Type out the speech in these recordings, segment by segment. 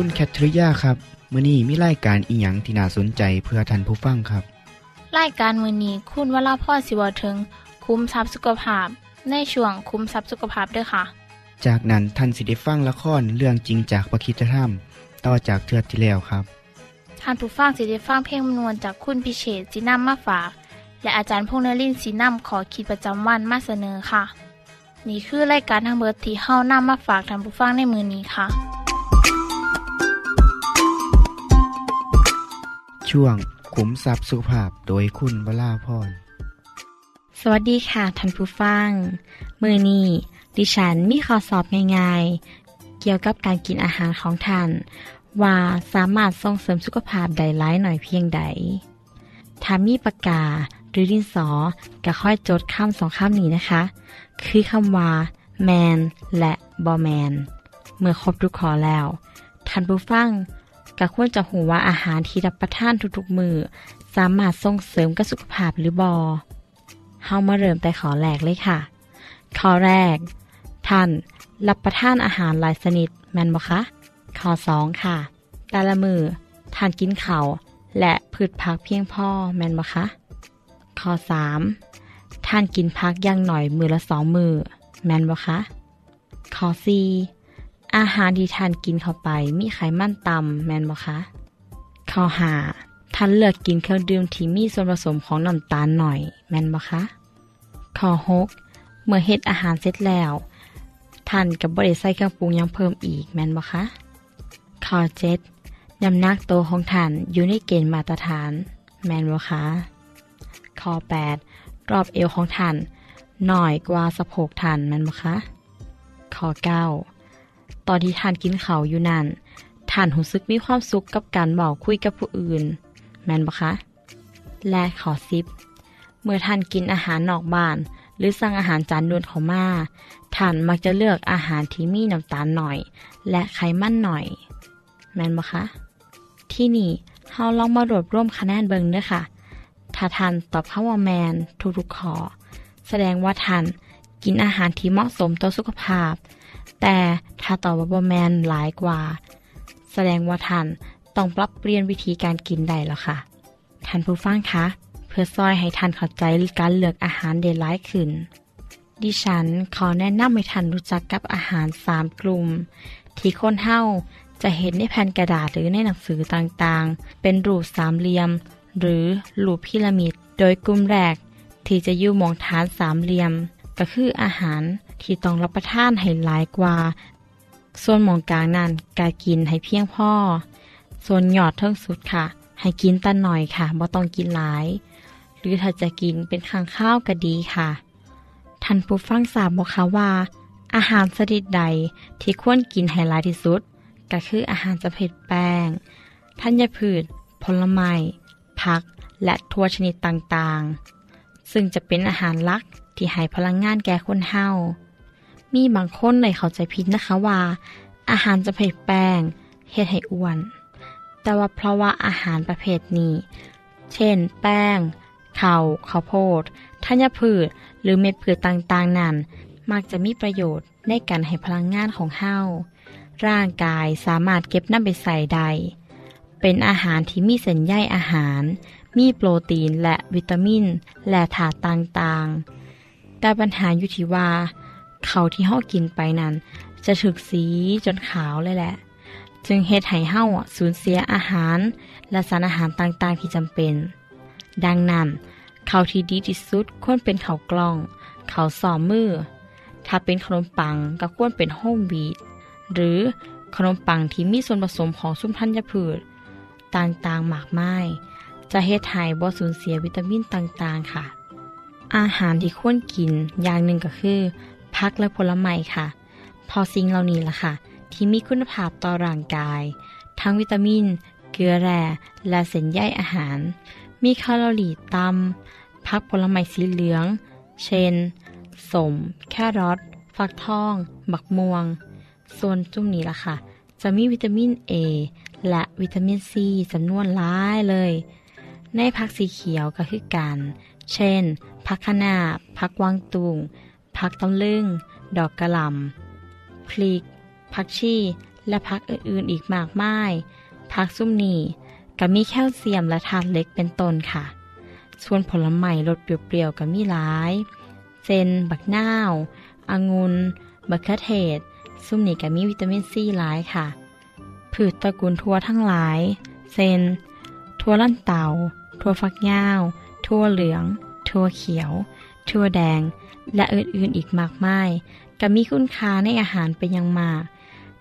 คุณแคทริยาครับมื้อนี้มีรายการอีหยังที่น่าสนใจเพื่อท่านผู้ฟังครับรายการมือนี้คุณวราพ่อสิวถึง คุ้มทรัพย์สุขภาพ ในช่วงคุ้มทรัพย์สุขภาพด้วยค่ะ จากนั้นท่านสิได้ฟังละครเรื่องจริงจากประคีตธรรม ต่อจากเทือกที่แล้วครับท่านผู้ฟังสิได้ฟังเพลงมนวนจากคุณพิเชษจีนัมมาฝาก และอาจารย์พงษ์นรินทร์สีนัมขอขีดประจำวันมาเสนอค่ะ นี่คือรายการทางเบอร์ที่เฮานํมาฝากท่านผู้ฟังในมือนี้ค่ะ ช่วงขุมทรัพย์สุขภาพโดยคุณวราพรสวัสดีค่ะท่านผู้ฟัง มือนี้ดิฉันมีข้อสอบง่ายๆ เกี่ยวกับการกินอาหารของท่าน ว่าสามารถส่งเสริมสุขภาพได้หลายหน่อยเพียงใดถ้ามีปากกาหรือดินสอก็ค่อยจดคำสองคำนี้นะคะ คือคำว่าแมนและบอแมนเมื่อครบทุกข้อแล้วท่านผู้ฟัง ก็ควรจะหูว่าอาหารที่รับประทานทุกๆมือสามารถส่งเสริมกับสุขภาพหรือบอเฮามาเริ่มแต่ขอแรกเลยค่ะ ข้อแรก ท่าน รับประทานอาหารหลายชนิดแมนบ่คะ ข้อสองค่ะ แต่ละมือท่านกินเข้าและพืชผักเพียงพอแมนบ่คะ ข้อสามท่านกินพักอย่างหน่อยมือละสองมือแมนบ่คะ ข้อสี่ อาหารที่ทานกินเข้าไป มีไขมันต่ำแมนบ่คะข้อหาท่านเลือกกินเครื่องดื่มที่มีส่วนผสมของน้ำตาลหน่อย แมนบ่คะข้อ6เมื่อเฮ็ดอาหารเสร็จแล้วท่านกับบริใส่เครื่องปรุงยังเพิ่มอีกแมนบ่คะข้อ7น้ำหนักโตวของท่านอยู่ในเกณฑ์มาตรฐาน แมนบ่คะข้อ8รอบเอวของท่านน้อยกว่าสะโพกท่านแมนบ่คะข้อ9 ตอนที่ท่านกินเขาอยู่นั่นท่านรู้สึกมีความสุขกับการเบาคุยกับผู้อื่น แม่นบ่คะ และขอสิบเมื่อท่านกินอาหารนอกบ้าน หรือสั่งอาหารจานด่วนเขามาท่านมักจะเลือกอาหารที่มีน้ำตาลหน่อย และไขมันหน่อย แม่นบ่คะ ที่นี่เฮาลองมารวบรวมคะแนนเบิงเด้อค่ะ ถ้าท่านตอบคำว่าแมนทุกๆขอ แสดงว่าท่านกินอาหารที่เหมาะสมต่อสุขภาพ แต่ถ้าตอบว่าบ่แมนหลายกว่า แสดงว่าท่านต้องปรับเปลี่ยนวิธีการกินได้แล้วค่ะ ท่านผู้ฟังคะ เพื่อซอยให้ท่านเข้าใจการเลือกอาหารได้หลายขึ้น ดิฉันขอแนะนำให้ท่านรู้จักกับอาหารสามกลุ่ม ที่คนเฮาจะเห็นในแผ่นกระดาษหรือในหนังสือต่างๆ เป็นรูปสามเหลี่ยม หรือรูปพีระมิด โดยกลุ่มแรกที่จะอยู่มองฐานสามเหลี่ยม ก็คืออาหาร ที่ต้องรับประทานให้หลายกว่า ส่วนหมองกลางนั้นกากินให้เพียงพอส่วนหยอดเทิงสุดค่ะ ให้กินแต่หน่อยค่ะบ่ต้องกินหลาย หรือถ้าจะกินเป็นข้างข้าวก็ดีค่ะท่านผู้ฟังทราบบอกคะว่า อาหารชนิดใดที่ควรกินให้หลายที่สุด ก็คืออาหารจะเผ็ดแป้งธัญพืช ผลไม้ผักและถั่วชนิดต่างๆ ซึ่งจะเป็นอาหารลักที่ให้พลังงานแก่คนเฮา มีบางคนเลยเข้าใจผิดนะคะว่า อาหารจะเผ็ดแป้งเฮ็ดให้อ้วน แต่ว่าเพราะว่าอาหารประเภทนี้ เช่น แป้งข้าวข้าวโพดธัญพืช หรือเม็ดพืชต่างๆ นั้น มักจะมีประโยชน์ในการให้พลังงานของเฮาร่างกายสามารถเก็บน้ำไปใส่ได้ เป็นอาหารที่มีเส้นใยอาหาร มีโปรตีนและวิตามิน และถาต่างๆ แต่ปัญหาอยู่ที่ว่า เขาวที่เฮากินไปนั้น จะถึกสีจนขาวเลยแหละ จึงเฮ็ดให้เฮาสูญเสียอาหาร และสารอาหารต่างๆที่จำเป็น ดังนั้นข้าวที่ดีที่สุดควรเป็นข้าวกล้องข้าวสอมมือ ถ้าเป็นขนมปังก็ควรเป็นโฮมวีดหรือขนมปังที่มีส่วนผสมของสุมธัญพืช ต่างๆมากมายจะเฮ็ดให้บ่สูญเสียวิตามินต่างๆค่ะ อาหารที่ควรกินอย่างหนึ่งก็คือ ผักและผลไม้ค่ะ พอสิ่งเหล่านี้ล่ะค่ะ ที่มีคุณภาพต่อร่างกาย ทั้งวิตามิน เกลือแร่ และเส้นใยอาหาร มีแคลอรี่ต่ำผักผลไม้สีเหลือง เช่นสม แครอทฟักทอง บักม่วง ส่วนจุ่มนี้ล่ะค่ะ จะมีวิตามิน A และวิตามินซีจำนวนหลายเลย ในผักสีเขียวก็คือกัน เช่นผักคะน้าผักวางตุง ผักตำลึง ดอกกระหล่ำพริก ผักชี และผักอื่นๆอีกมากมายผักซุ่มนี้ก็มีแคลเซียมและธาตุเหล็กเป็นต้นค่ะ ส่วนผลไม้รสเปรี้ยวๆก็มีหลายเช่นบักนาวองุ่นบักเขือเทศซุ่มนี้ก็มีวิตามินซีหลายค่ะพืชตระกูลทั่วทั้งหลายเช่นทั่วลั่นเตาทั่วฟักยาวทั่วเหลือง ทั่วเขียว ทั่วแดง และอื่นๆอีกมากมายก็มีคุณค่าในอาหารเป็นอย่างมาก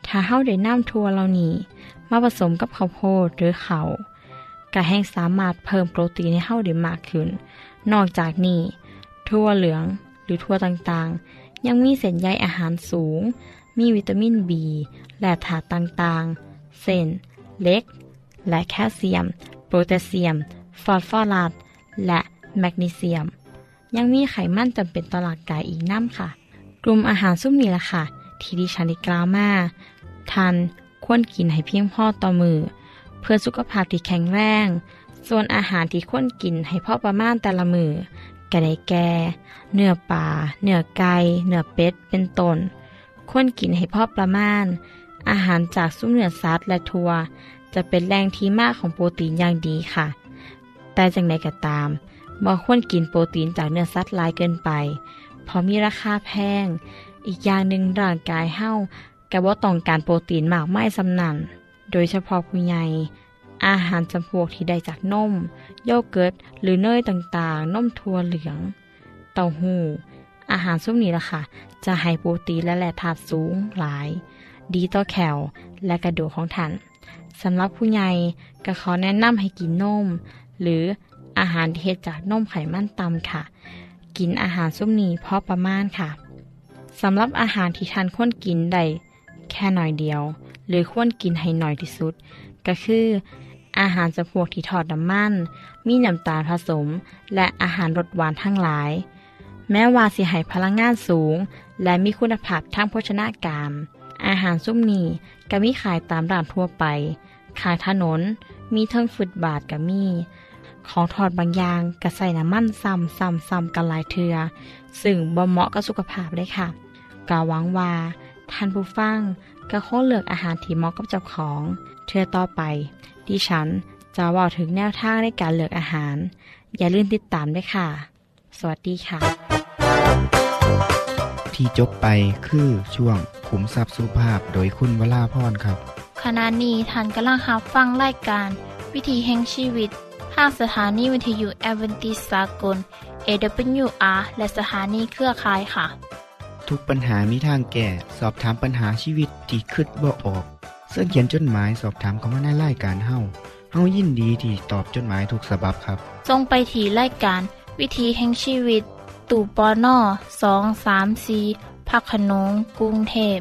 ถ้าเฮาได้น้ำทั่วเหล่านี้ มาผสมกับข้าวโพดหรือเขาวก็แห้งสามารถเพิ่มโปรตีนให้เฮาได้มากขึ้น นอกจากนี้ทั่วเหลืองหรือทั่วต่างๆ ยังมีเส้นใยอาหารสูง มีวิตามิน B และถาตุต่างๆเช่นเล็ก และแคลเซียม โพแทสเซียม ฟอสฟอรัสและแมกนีเซียม ยังมีไขมันจำเป็นต่อร่างกายอีกน้ำค่ะ กลุ่มอาหารซุ้มนี้ละค่ะ ที่ดิฉันได้กล่าวมาทานควรกินให้เพียงพอต่อมือ เพื่อสุขภาพที่แข็งแรง ส่วนอาหารที่ควรกินให้พอประมาณแต่ละมือก็ได้แก่เนื้อปลาเนื้อไก่เนื้อเป็ดเป็นต้นควรกินให้พอประมาณ อาหารจากซุ้มเนื้อสัตว์และทัวจะเป็นแรงที่มากของโปรตีนอย่างดีค่ะ แต่จังใดก็ตาม บ่ควรกินโปรตีนจากเนื้อสัตว์ลายเกินไปเพราะมีราคาแพง อีกอย่างหนึ่งร่างกายเฮาก็บ่ต้องการโปรตีนมากไม่สำนันโดยเฉพาะผู้ใหญ่อาหารจำพวกที่ได้จากนม โยเกิร์ต หรือเนยต่างๆ นมถั่วเหลือง เต้าหู้ อาหารซุ่มนี้ล่ะค่ะ จะให้โปรตีนและแร่ธาตุสูงหลาย ดีต่อแคลและกระดูกของท่านสำหรับผู้ใหญ่ก็ขอแนะนำให้กินนม หรือ อาหารทีเฮ็ดจากนมไขมันต่ำค่ะ กินอาหารซุ่มนี้พอประมาณค่ะสำหรับอาหารที่ทานควรกินได้แค่หน่อยเดียว หรือควรกินให้หน่อยที่สุด ก็คือ อาหารจำพวกที่ทอดน้ำมัน มีน้ำตาลผสม และอาหารรสหวานทั้งหลาย แม้ว่าสิให้พลังงานสูง และมีคุณภาพทางโภชนาการ อาหารซุ่มนี้ก็มีขายตามร้านทั่วไป ขายถนน มีเทิงฟุตบาทก็มี ของทอดบางอย่างก็ใส่น้ำมันซ้ำซ้ำซ้ำกันหลายเทือซึ่งบ่เหมาะกับสุขภาพเลยค่ะกาหวังว่าท่านผู้ฟังก็คงเลือกอาหารที่เหมาะกับเจ้าของ เทือต่อไป ดิฉันจะว่าถึงแนวทางในการเลือกอาหาร อย่าลืมติดตามด้วยค่ะ สวัสดีค่ะ ที่จบไปคือช่วงขุมทรัพย์สุภาพโดยคุณวราพรครับ ขณะนี้ท่านกำลังรับฟังรายการ วิถีแห่งชีวิต ทางสถานีวิทยุแอเวนติสากล AWR และสถานีเครือข่ายค่ะ ทุกปัญหามีทางแก้ สอบถามปัญหาชีวิตที่คิดบ่ออกเสื้อเขียนจดหมายสอบถามเขามาในรายการเฮาเฮายินดีที่ตอบจดหมายถูกสาบบครับทรงไปถีรายการ วิถีแห่งชีวิต ตู่ปอน่อสองสามสีพักขนงกรุงเทพ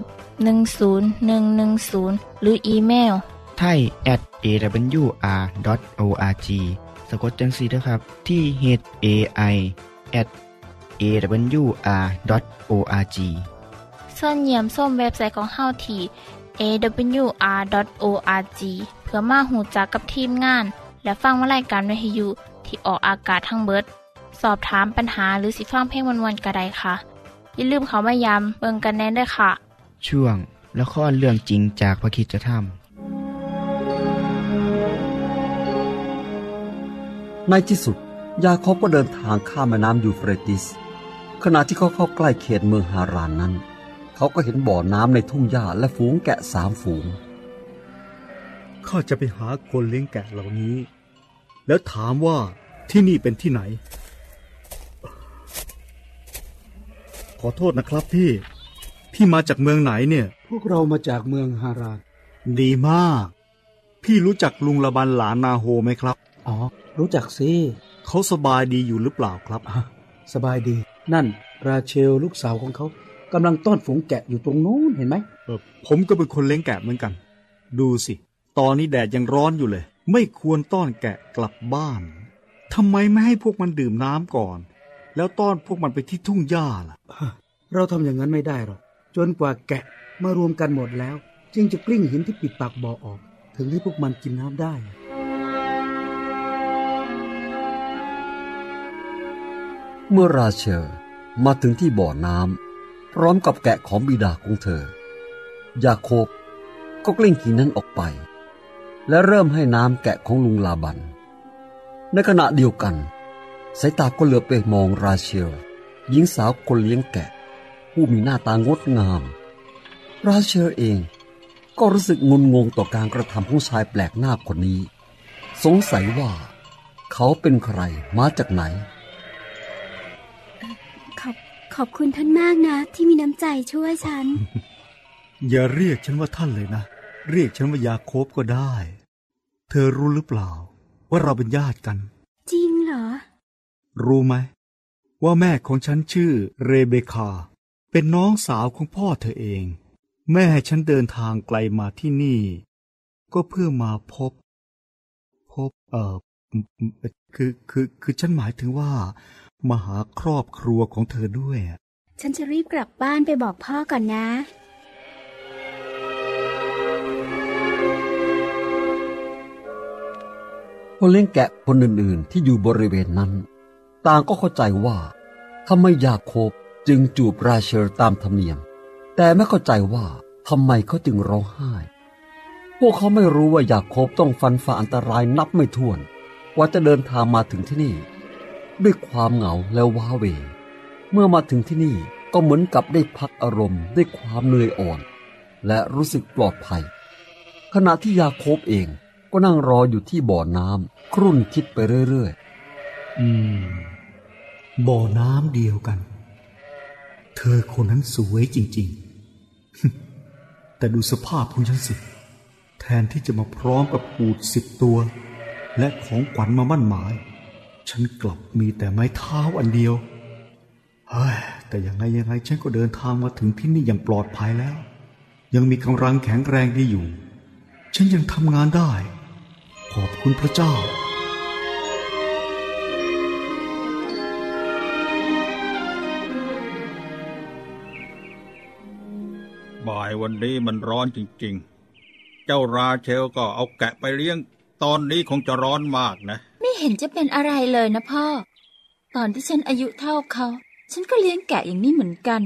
10110 หรืออีเมลไทย at awr.org สะกดจังสีนะครับ ที่ h a i at awr.org ส่วนเยี่ยมส้มเว็บไซต์ของเฮาที่ awr.org เพื่อมาหูจักกับทีมงาน และฟังวารายการวิทยุที่ออกอากาศทั้งเบิด สอบถามปัญหาหรือสิฟังเพลงวันๆกระไดค่ะ อย่าลืมเขามายามเบิงกันแน่นด้วยค่ะ ช่วงละครเรื่องจริงจากพระคริดจะท ในที่สุด ยาโคบก็เดินทางข้ามแม่น้ำยูเฟรติส ขณะที่เขาเข้าใกล้เขตเมืองฮารานนั้น เขาก็เห็นบ่อน้ำในทุ่งหญ้าและฝูงแกะสามฝูง ข้าจะไปหาคนเลี้ยงแกะเหล่านี้ แล้วถามว่าที่นี่เป็นที่ไหน ขอโทษนะครับพี่ พี่มาจากเมืองไหนเนี่ย พวกเรามาจากเมืองฮาราดีมาก พี่รู้จักลุงละบันหลานนาโฮไหมครับ อ๋อ รู้จักสิเขาสบายดีอยู่หรือเปล่าครับอะสบายดี นั่น ราเชลลูกสาวของเขากำลังต้อนฝูงแกะอยู่ตรงนู้นเห็นไหมเออผมก็เป็นคนเลี้ยงแกะเหมือนกัน ดูสิ ตอนนี้แดดยังร้อนอยู่เลย ไม่ควรต้อนแกะกลับบ้านทำไมไม่ให้พวกมันดื่มน้ำก่อน แล้วต้อนพวกมันไปที่ทุ่งหญ้าล่ะ เราทำอย่างนั้นไม่ได้หรอก จนกว่าแกะมารวมกันหมดแล้ว จึงจะกลิ้งหินที่ปิดปากบ่อออก ถึงให้พวกมันกินน้ำได้ เมื่อราเชลมาถึงที่บ่อน้ำพร้อมกับแกะของบิดาของเธอ ยาโคบก็กลิ้งหินนั้นออกไป และเริ่มให้น้ำแกะของลุงลาบัน ในขณะเดียวกัน สายตาก็เหลือไปมองราเชลหญิงสาวคนเลี้ยงแกะ ผู้มีหน้าตางดงาม ราเชลเองก็รู้สึกงุนงงต่อการกระทำของชายแปลกหน้าคนนี้ สงสัยว่า เขาเป็นใครมาจากไหน ขอบคุณท่านมากนะ ที่มีน้ำใจช่วยฉัน อย่าเรียกฉันว่าท่านเลยนะ เรียกฉันว่ายาโคบก็ได้ เธอรู้หรือเปล่า ว่าเราเป็นญาติกัน จริงเหรอ รู้ไหม ว่าแม่ของฉันชื่อเรเบคา เป็นน้องสาวของพ่อเธอเอง แม่ให้ฉันเดินทางไกลมาที่นี่ ก็เพื่อมาพบ พบเอ่ออืมอืมคือคือคือฉันหมายถึงว่า มาหาครอบครัวของเธอด้วยอะฉันจะรีบกลับบ้านไปบอกพ่อก่อนนะ คนเลี้ยงแกะคนอื่นๆ ที่อยู่บริเวณนั้น ต่างก็เข้าใจว่าทำไมยาโคบจึงจูบราเชลตามธรรมเนียม แต่ไม่เข้าใจว่าทำไมเขาจึงร้องไห้ พวกเขาไม่รู้ว่ายาโคบต้องฟันฝ่าอันตรายนับไม่ถ้วนกว่าจะเดินทางมาถึงที่นี่ ด้วยความเหงาและว้าเว เมื่อมาถึงที่นี่ก็เหมือนกับได้พักอารมณ์ด้วยความเหนื่อยอ่อน และรู้สึกปลอดภัย ขณะที่ยาโคบเองก็นั่งรออยู่ที่บ่อน้ำครุ่นคิดไปเรื่อยอืม บ่อน้ำเดียวกัน เธอคนนั้นสวยจริง ๆ แต่ดูสภาพของฉันสิ แทนที่จะมาพร้อมกับปูดสิบตัว และของขวัญมามั่นหมาย ฉันกลับมีแต่ไม้เท้าอันเดียวเฮ้ยแต่ยังไงยังไงฉันก็เดินทางมาถึงที่นี่อย่างปลอดภัยแล้ว ยังมีกำลังแข็งแรงดีอยู่ ฉันยังทำงานได้ ขอบคุณพระเจ้าบ่ายวันนี้มันร้อนจริง ๆ เจ้าราเชลก็เอาแกะไปเลี้ยง ตอนนี้คงจะร้อนมากนะ ห็นจะเป็นอะไรเลยนะพ่อ ตอนที่ฉันอายุเท่าเขา ฉันก็เลี้ยงแกะอย่างนี้เหมือนกัน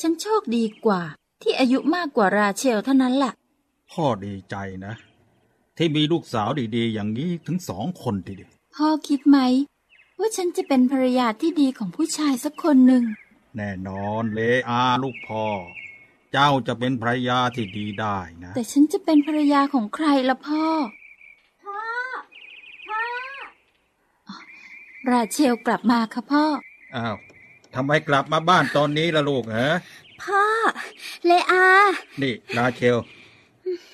ฉันโชคดีกว่า ที่อายุมากกว่าราเชลเท่านั้นแหละพ่อดีใจนะ ที่มีลูกสาวดีๆ อย่างนี้ถึงสองคนทีเดียวพ่อคิดไหม ว่าฉันจะเป็นภรรยาที่ดีของผู้ชายสักคนหนึ่ง แน่นอนเลอาลูกพ่อ เจ้าจะเป็นภรรยาที่ดีได้นะ แต่ฉันจะเป็นภรรยาของใครล่ะพ่อพ่อ พ่อ ราเชลกลับมาค่ะพ่อ อ้าวทำไมกลับมาบ้านตอนนี้ล่ะลูกเหรอพ่อ เลอา นี่ ราเชล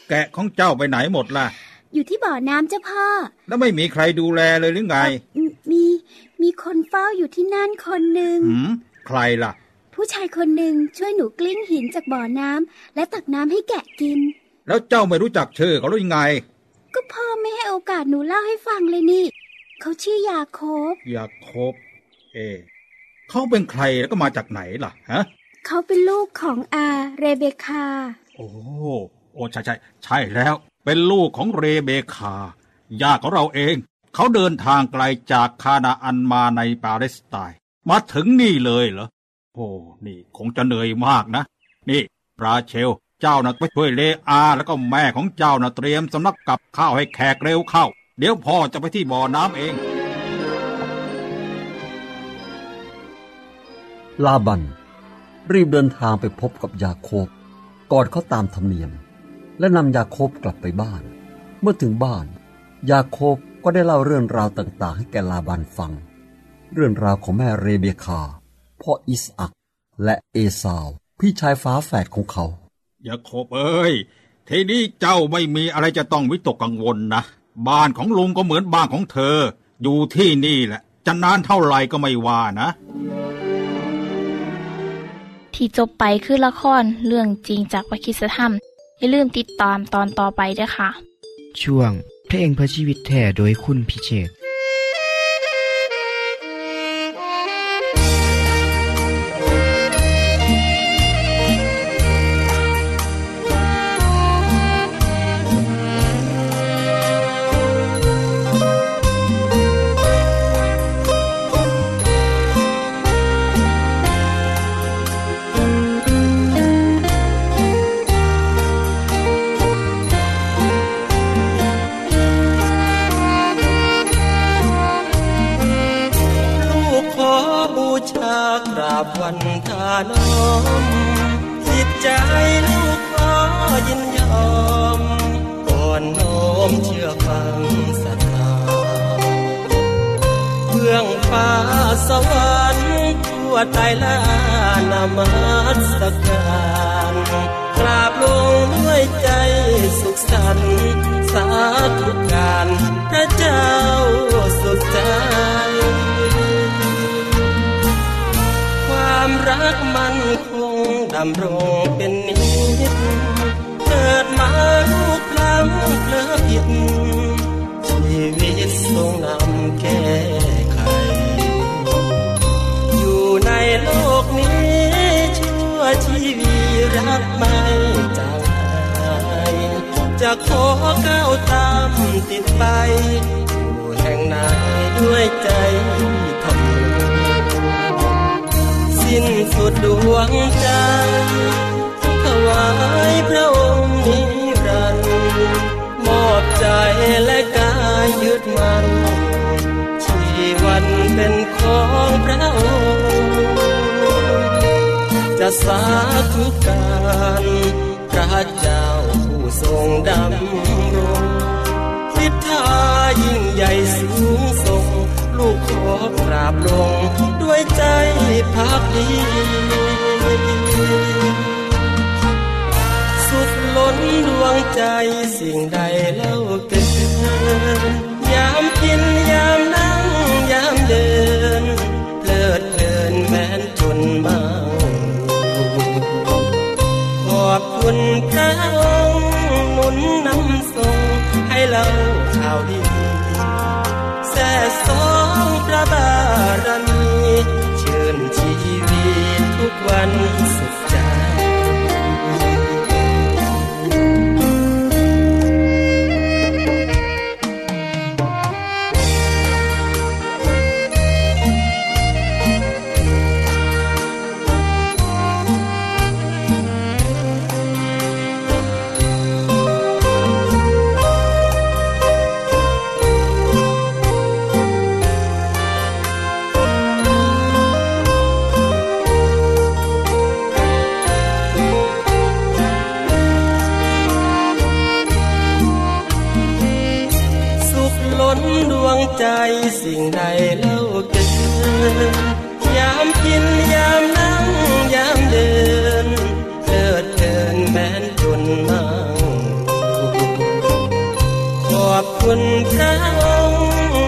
แกะของเจ้าไปไหนหมดล่ะ อยู่ที่บ่อน้ำเจ้าพ่อ แล้วไม่มีใครดูแลเลยหรือไงเอ่อมีมีคนเฝ้าอยู่ที่นั่นคนหนึ่งหืมใครล่ะ ผู้ชายคนหนึ่งช่วยหนูกลิ้งหินจากบ่อน้ำและตักน้ำให้แกะกิน แล้วเจ้าไม่รู้จักชื่อเขาหรือยังไง ก็พ่อไม่ให้โอกาสหนูเล่าให้ฟังเลยนี่ เขาชื่อยาโคบ ยาโคบ เอะเขาเป็นใครแล้วก็มาจากไหนล่ะฮะ เขาเป็นลูกของอาเรเบคา โอ้โอ้ใช่ใช่ใช่แล้ว เป็นลูกของเรเบคาญาติของเราเอง เขาเดินทางไกลจากคานาอันมาในปาเลสไตน์มาถึงนี่เลยเหรอโอ้นี่คงจะเหนื่อยมากนะ นี่ราเชล เจ้านะไปช่วยเลอา แล้วก็แม่ของเจ้านะเตรียมสำนักกับข้าวให้แขกเร็วเข้า เดี๋ยวพ่อจะไปที่บ่อน้ำเองๆลาบัน รีบเดินทางไปพบกับยาโคบกอดเขาตามธรรมเนียม และนำยาโคบกลับไปบ้าน เมื่อถึงบ้าน ยาโคบก็ได้เล่าเรื่องราวต่างๆ ให้แกลาบันฟัง เรื่องราวของแม่เรเบคา พ่ออิสอัก และเอสาว พี่ชายฟ้าแฝดของเขา ยาโคบเอ้ยทีนี้เจ้าไม่มีอะไรจะต้องวิตกกังวลนะ บ้านของลุงก็เหมือนบ้านของเธอ อยู่ที่นี่แหละ จะนานเท่าไหร่ก็ไม่ว่านะ ที่จบไปคือละครเรื่องจริงจากวิคิสธรรม อย่าลืมติดตามตอนต่อไปด้วยค่ะ ช่วงเพลงเพื่อชีวิตแท้โดยคุณพิเชษ สวรรค์ทั่วไตลานามัสการกราบลงด้วยใจสุขสันต์สาธุการพระเจ้าสุดใจ ความรักมันคงดำรงเป็นนิจเกิดมาลูกพลังเพลอผิดชีวิตทรงนำ จะขอก้าวตามติดไปอยู่แห่งไหนด้วยใจทำสิ้นสุดดวงใจถวายพระองค์นิรันดร์มอบใจและกายยึดมันชีวันเป็นของพระองค์จะสาธุการพระเจ้า งดำรงทิศทายิ่งใหญ่สูงส่ง ลูกขอกราบลง ด้วยใจพักดีสุขล้นดวงใจสิ่งใดเล่าเกินยามกินยามนั่งยามเดินเพลิดเพลินแม้นจนมาขอบคุณพระ บารมีเชิญชีวิตทุกวัน คุณพระอง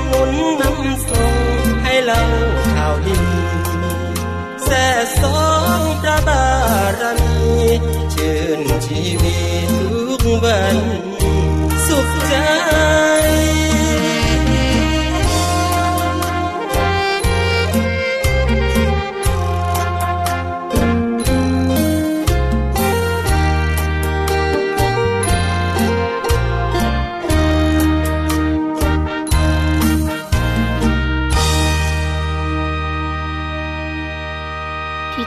หนุนนำส่งให้เราข่าวดีแส่สองพระบารมีชื่นชีวิตทุกวันสุขใจ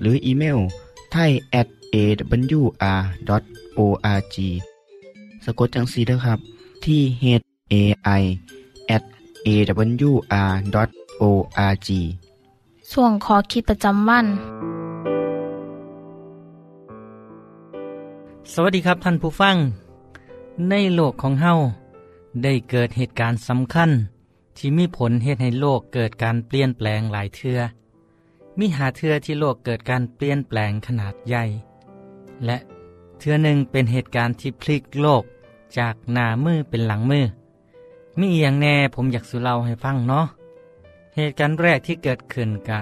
หรืออีเมลไทย at awr.org สะกดจังสีนะครับที่ h a i at awr.org ส่วนขอคิดประจำวัน สวัสดีครับท่านผู้ฟัง ในโลกของเฮาได้เกิดเหตุการณ์สำคัญ ที่มีผลเหตุให้โลกเกิดการเปลี่ยนแปลงหลายเทือ มีหาเทือที่โลกเกิดการเปลี่ยนแปลงขนาดใหญ่ และเทือหนึ่งเป็นเหตุการณ์ที่พลิกโลกจากหน้ามือเป็นหลังมือมีอย่างแน่ผมอยากสุเล่าให้ฟังเนาะเหตุการณ์แรกที่เกิดขึ้นกะ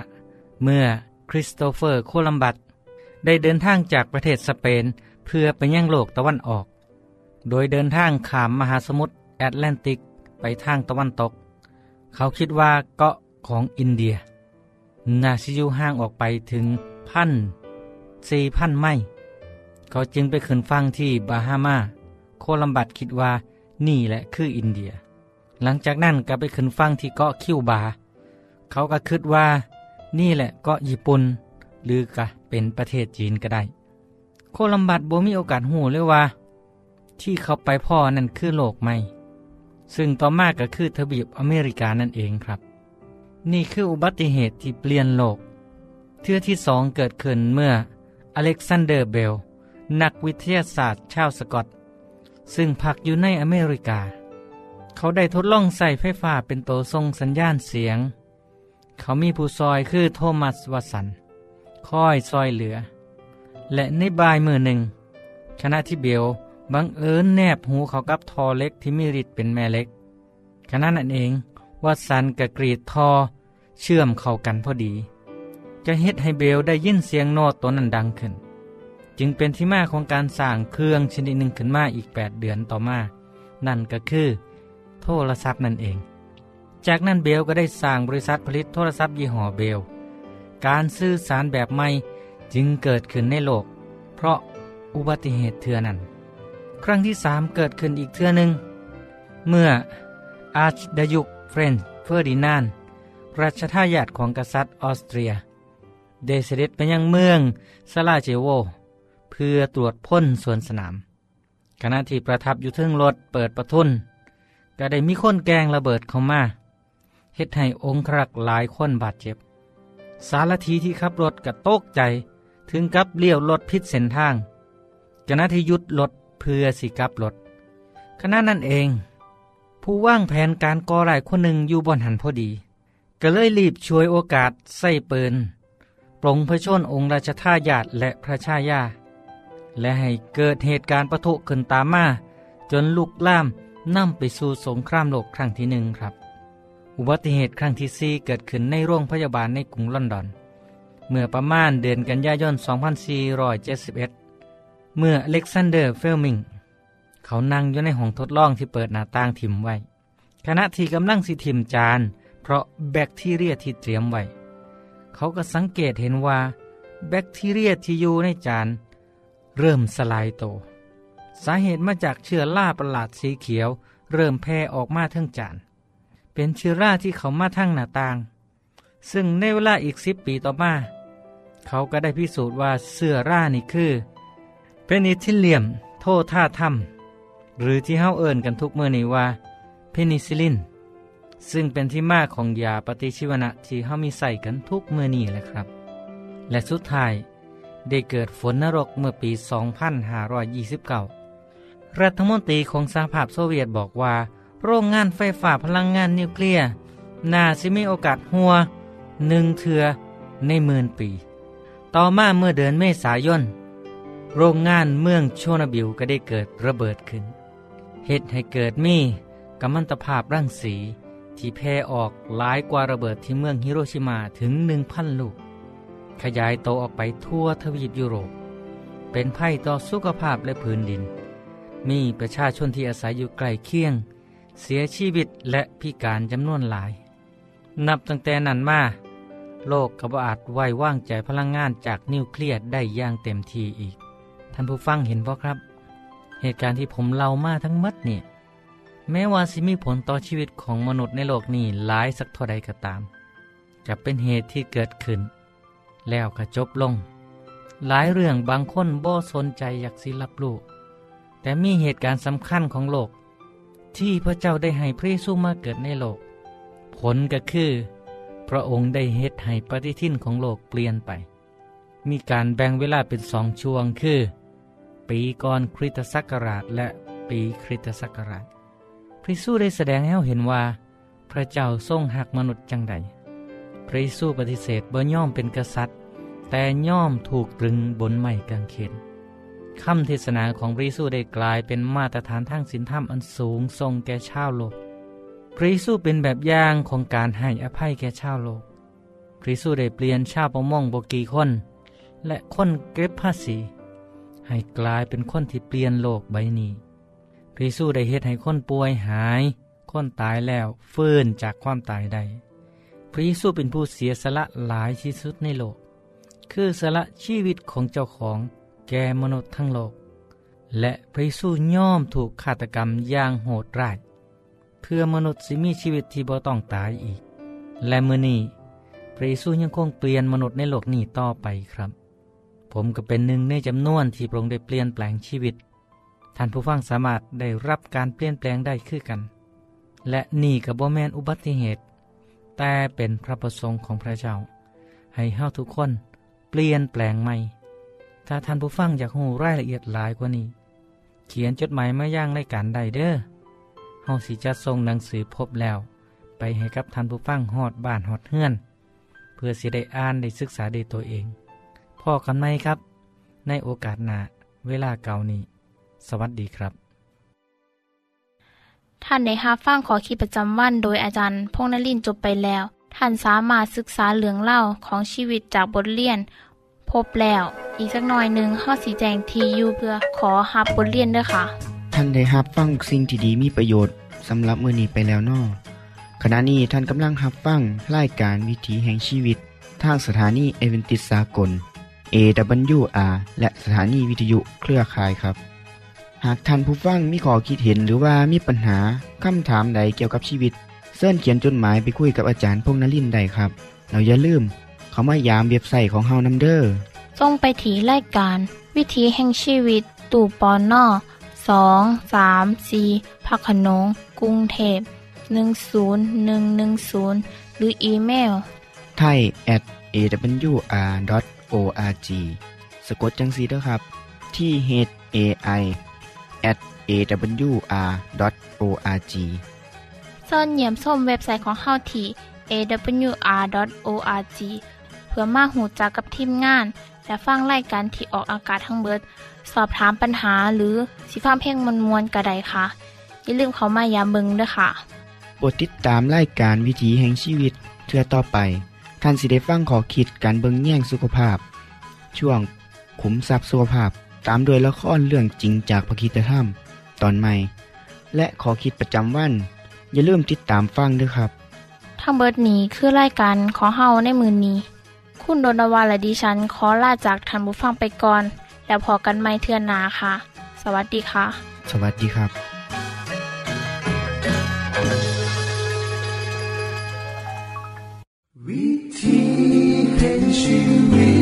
เมื่อคริสโตเฟอร์โคลัมบัสได้เดินทางจากประเทศสเปนเพื่อไปยังโลกตะวันออก โดยเดินทางขามมหาสมุทรแอตแลนติกไปทางตะวันตก เขาคิดว่าเกาะของอินเดีย นาสิยูห่างออกไปถึงพันสี่พันไมล์เขาจึงไปขึ้นฟังที่บาฮามา โคลัมบัสคิดว่านี่แหละคืออินเดีย หลังจากนั้นก็ไปขึ้นฟังที่เกาะคิวบา เขาก็คิดว่านี่แหละเกาะญี่ปุ่นหรือกะเป็นประเทศจีนก็ได้ โคลัมบัสบ่มีโอกาสฮู้เลยว่า ที่เขาไปพ้อนั่นคือโลกใหม่ ซึ่งต่อมาก็คือทวีปอเมริกานั่นเองครับ นี่คืออุบัติเหตุที่เปลี่ยนโลก เทือที่สองเกิดขึ้นเมื่ออเล็กซานเดอร์เบล นักวิทยาศาสตร์ชาวสกอต ซึ่งพักอยู่ในอเมริกา เขาได้ทดลองใช้ไฟฟ้าเป็นตัวส่งสัญญาณเสียง เขามีผู้ซอยคือโทมัสวัสันคอยซอยเหลือ และในบายมือหนึ่งขณะที่เบลบังเอิญแนบหูเขากับทอเล็กที่มีฤทธิ์เป็นแม่เล็กขณะนั้นเองวัสันกระกรีดทอ เชื่อมเข้ากันพอดี จะเฮ็ดให้เบลได้ยินเสียงโน้ตตัวนั้นดังขึ้น จึงเป็นที่มาของการสร้างเครื่องชนิดหนึ่งขึ้นมาอีก 8 เดือนต่อมา นั่นก็คือ โทรศัพท์นั่นเอง จากนั้นเบลก็ได้สร้างบริษัทผลิตโทรศัพท์ยี่ห้อเบล การสื่อสารแบบใหม่จึงเกิดขึ้นในโลก เพราะอุบัติเหตุเทื่อนั้น ครั้งที่สามเกิดขึ้นอีกเทือหนึ่งเมื่ออาร์ชดยุกฟรานซ์เฟอร์ดินานด์ รัชทายาทของกษัตริย์ออสเตรีย ได้เสด็จไปยังเมืองซาราเจโว เพื่อตรวจพลสวนสนาม ขณะที่ประทับอยู่ทึ่งรถเปิดประทุนก็ได้มีคนแกงระเบิดเข้ามาเฮ็ดให้องครักษ์หลายคนบาดเจ็บ สารทีที่ขับรถกระโตกใจถึงกับเลี้ยวรถพิษเส้นทางขณะที่หยุดรถเพื่อสิกลับรถขณะนั้นเอง ผู้ว่างแผนการก่อร้ายคนหนึ่งอยู่บนหันพอดี ก็เลยรีบช่วยโอกาสใส่ปืนปลงพระชนองค์ราชทายาทและพระชายา และให้เกิดเหตุการณ์ปะทุขึ้นตามมาจนลุกล่ามนำไปสู่สงครามโลกครั้งที่หนึ่งครับ อุบัติเหตุครั้งที่สี่เกิดขึ้นในโรงพยาบาลในกรุงลอนดอน เมื่อประมาณเดือนกันยายน 2471 เมื่ออเล็กซานเดอร์เฟลมิง เขานั่งอยู่ในห้องทดลองที่เปิดหน้าต่างถิ่มไว้ ขณะที่กำลังสิถิ่มจาน เพราะแบคทีเรียที่เตรียมไว้ เขาก็สังเกตเห็นว่า แบคทีเรียที่อยู่ในจานเริ่มสลายตัว สาเหตุมาจากเชื้อราประหลาดสีเขียว เริ่มแพร่ออกมาทั้งจาน เป็นเชื้อราที่เข้ามาทางหน้าต่าง ซึ่งในเวลาอีกสิบปีต่อมา เขาก็ได้พิสูจน์ว่าเชื้อรานี่คือ Penicillium notatum หรือที่เฮาเอิ้นกันทุกเมื่อนี้ว่า เพนิซิลลิน ซึ่งเป็นที่มาของยาปฏิชีวนะที่เฮามีใส่กันทุกเมื่อนี้แหละครับ และสุดท้ายได้เกิดฝนนรกเมื่อปี 2529 รัฐมนตรีของสหภาพโซเวียตบอกว่า โรงงานไฟฟ้าพลังงานนิวเคลียร์น่าสิมีโอกาสหัวหนึ่งเทือในหมื่นปี ต่อมาเมื่อเดือนเมษายน โรงงานเมืองโชนาบิลก็ได้เกิดระเบิดขึ้นเหตุให้เกิดมีกัมมันตภาพรังสี ที่แพร่ออกหลายกว่าระเบิดที่เมืองฮิโรชิมาถึงหนึ่งพันลูก ขยายโตออกไปทั่วทวีปยุโรป เป็นภัยต่อสุขภาพและพื้นดิน มีประชาชนที่อาศัยอยู่ใกล้เคียง เสียชีวิตและพิการจำนวนหลาย นับตั้งแต่นั้นมา โลกก็บ่อาจไว้ว่างใจพลังงานจากนิวเคลียร์ได้อย่างเต็มทีอีก ท่านผู้ฟังเห็นบ่ครับ เหตุการณ์ที่ผมเล่ามาทั้งหมดเนี่ย แม้ว่าสิมีผลต่อชีวิตของมนุษย์ในโลกนี้หลายสักเท่าใดก็ตามจะเป็นเหตุที่เกิดขึ้น แล้วก็จบลง หลายเรื่องบางคนบ่สนใจอยากสิรับรู้แต่มีเหตุการณ์สำคัญของโลก ที่พระเจ้าได้ให้พระเยซูมาเกิดในโลก ผลก็คือ พระองค์ได้เฮ็ดให้ปฏิทินของโลกเปลี่ยนไป มีการแบ่งเวลาเป็นสองช่วงคือ ปีก่อนคริสตศักราชและปีคริสตศักราช ระเยซูได้แสดงให้เราเห็นว่า พระเจ้าทรงหักมนุษย์จังใด พระเยซูปฏิเสธบ่ย่อมเป็นกษัตริย์ แต่ย่อมถูกตรึงบนไม้กางเขนคำเทศนาของพระเยซูได้กลายเป็นมาตรฐานทางศีลธรรมอันสูงทรงแก่ชาวโลก พระเยซูเป็นแบบอย่างของการให้อภัยแก่ชาวโลก พระเยซูได้เปลี่ยนชาวประมงบกีคน และคนเก็บภาษี ให้กลายเป็นคนที่เปลี่ยนโลกใบนี้ พระเยซูได้เฮ็ดให้คนป่วยหาย คนตายแล้วฟื้นจากความตายได้พระเยซูเป็นผู้เสียสละหลายที่สุดในโลก คือสละชีวิตของเจ้าของแก่มนุษย์ทั้งโลก และพระเยซูย่อมถูกฆาตกรรมอย่างโหดร้าย เพื่อมนุษย์สิมีชีวิตที่บ่ต้องตายอีก และมือนี้พระเยซูยังคงเปลี่ยนมนุษย์ในโลกนี้ต่อไปครับ ผมก็เป็นหนึ่งในจำนวนที่พระองค์ได้เปลี่ยนแปลงชีวิต ท่านผู้ฟังสามารถได้รับการเปลี่ยนแปลงได้คือกัน และนี่กับบ่แมนอุบัติเหตุ แต่เป็นพระประสงค์ของพระเจ้า ให้เฮาทุกคนเปลี่ยนแปลงใหม่ ถ้าท่านผู้ฟังอยากรู้รายละเอียดหลายกว่านี้ เขียนจดหมายมาย่างในการใดเด้อเฮาสิจะส่งหนังสือพบแล้ว ไปให้กับท่านผู้ฟังฮอดบ้านฮอดเฮือน เพื่อสิได้อ่านได้ศึกษาได้ตัวเองพ่อกันไหมครับ ในโอกาสหน้าเวลาเก่านี้ สวัสดีครับ ท่านได้รับฟังขอคิดประจำวัน โดยอาจารย์พงษ์นรินทร์จบไปแล้ว ท่านสามารถศึกษาเรื่องเล่าของชีวิตจากบทเรียน พบแล้ว อีกสักหน่อยหนึ่งข้อสีแจงทียูเพื่อขอฮับบทเรียนด้วยค่ะ ท่านได้รับฟังสิ่งที่ดีมีประโยชน์สำหรับมื้อนี้ไปแล้วนอขณะนี้ท่านกำลังรับฟังรายการวิถีแห่งชีวิต ทางสถานีเอเวนติสากล AWR และสถานีวิทยุเครือข่ายครับ หากท่านผู้ฟังมีข้อคิดเห็นหรือว่ามีปัญหาคำถามใดเกี่ยวกับชีวิตเสินเขียนจดหมายไปคุยกับอาจารย์พงษ์นรินทร์ได้ครับ เราอย่าลืม เขามายามเว็บไซต์ของเฮานํเด้อส่งไปถีรายการ วิถีแห่งชีวิต ตู่ปอนนอสองสามสีพักขนงกรุงเทพ10110 หรืออีเมลไทย at awr.org สะกดจังสีเด้อครับ ที่ h a i at awr.org ส่วนเหยี่ยมส้มเว็บไซต์ของเฮาที่ awr.org เพื่อมาหูจักกับทีมงาน และฟังไล่กันที่ออกอากาศทั้งเบิด สอบถามปัญหาหรือสิฟ้าเพลงมวลมวลกระไดค่ะ อย่าลืมเขามายามเบิงด้วยค่ะโปรดติดตามรายการวิถีแห่งชีวิตเทือต่อไปท่านสิได้ฟังขอคิดการเบิงแย่งสุขภาพ ช่วงขุมทรัพย์สุขภาพ ตามด้วยละครเรื่องจริงจากพระคีตธรรม ตอนใหม่ และขอคิดประจำวัน อย่าลืมติดตามฟังด้วยครับ ทั้งเบิดนี้คือไล่กันขอเฮาในมือนนี้ คุณโดนวาและดิฉันขอลาจากทันบุฟังไปก่อน แล้วพอกันไม่เทื่อนนาค่ะ สวัสดีค่ะ สวัสดีครับ วิธีแห่งชีวิต